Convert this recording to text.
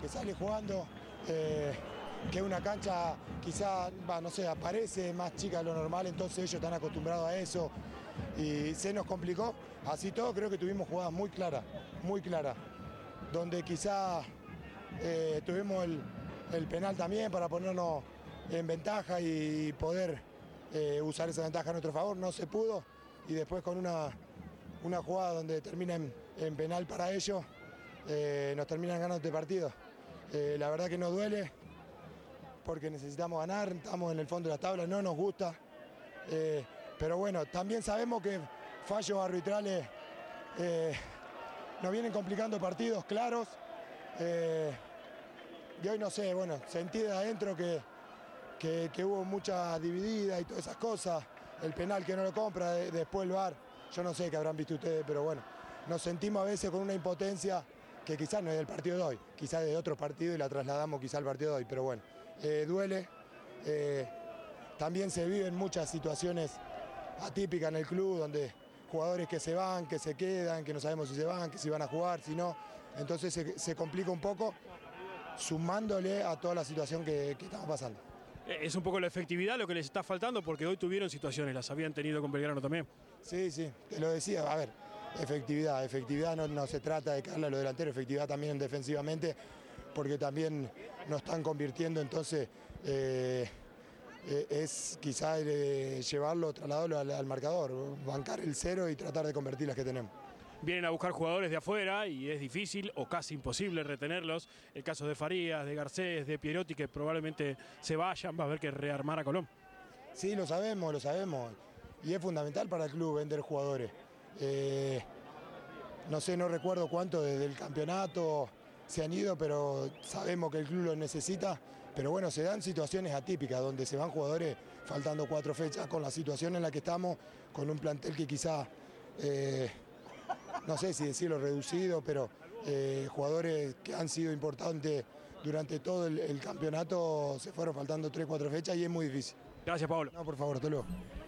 que sale jugando, eh, que una cancha quizá, va, no sé, aparece más chica de lo normal, entonces ellos están acostumbrados a eso y se nos complicó. Así todo creo que tuvimos jugadas muy claras, muy claras, donde quizá eh, tuvimos el, penal también para ponernos en ventaja y poder eh, usar esa ventaja a nuestro favor, no se pudo y después con una, una jugada donde termina en penal para ellos, eh, nos terminan ganando este partido. Eh, la verdad que nos duele porque necesitamos ganar, estamos en el fondo de la tabla, no nos gusta, eh, pero bueno, también sabemos que fallos arbitrales nos vienen complicando partidos claros. y hoy no sé, bueno, sentí de adentro que, que, que hubo mucha dividida y todas esas cosas. El penal que no lo compra, de- después el VAR. Yo no sé qué habrán visto ustedes, pero bueno, nos sentimos a veces con una impotencia que quizás no es del partido de hoy, quizás de otro partido y la trasladamos quizás al partido de hoy, pero bueno, eh, duele. eh, también se viven muchas situaciones atípicas en el club, donde jugadores que se van, que se quedan, que no sabemos si se van, que si van a jugar, si no. Entonces se, se complica un poco sumándole a toda la situación que, que estamos pasando. Eh, Es un poco la efectividad lo que les está faltando porque hoy tuvieron situaciones, las habían tenido con Belgrano también. Sí, sí, te lo decía, a ver, efectividad, efectividad no, no se trata de caerle a los delanteros, efectividad también defensivamente, porque también nos están convirtiendo, entonces eh, eh, es quizá eh, llevarlo, trasladarlo al, al marcador, bancar el cero y tratar de convertir las que tenemos. Vienen a buscar jugadores de afuera y es difícil o casi imposible retenerlos. El caso de Farías, de Garcés, de Pierotti, que probablemente se vayan, va a haber que rearmar a Colón. Sí, lo sabemos, lo sabemos. Y es fundamental para el club vender jugadores. Eh, no sé, no recuerdo cuánto desde el campeonato se han ido, pero sabemos que el club los necesita. Pero bueno, se dan situaciones atípicas donde se van jugadores faltando cuatro fechas con la situación en la que estamos, con un plantel que quizá, eh, no sé si decirlo reducido, pero eh, jugadores que han sido importantes durante todo el, el campeonato se fueron faltando tres, cuatro fechas y es muy difícil. Gracias, Pablo. No, por favor, hasta luego.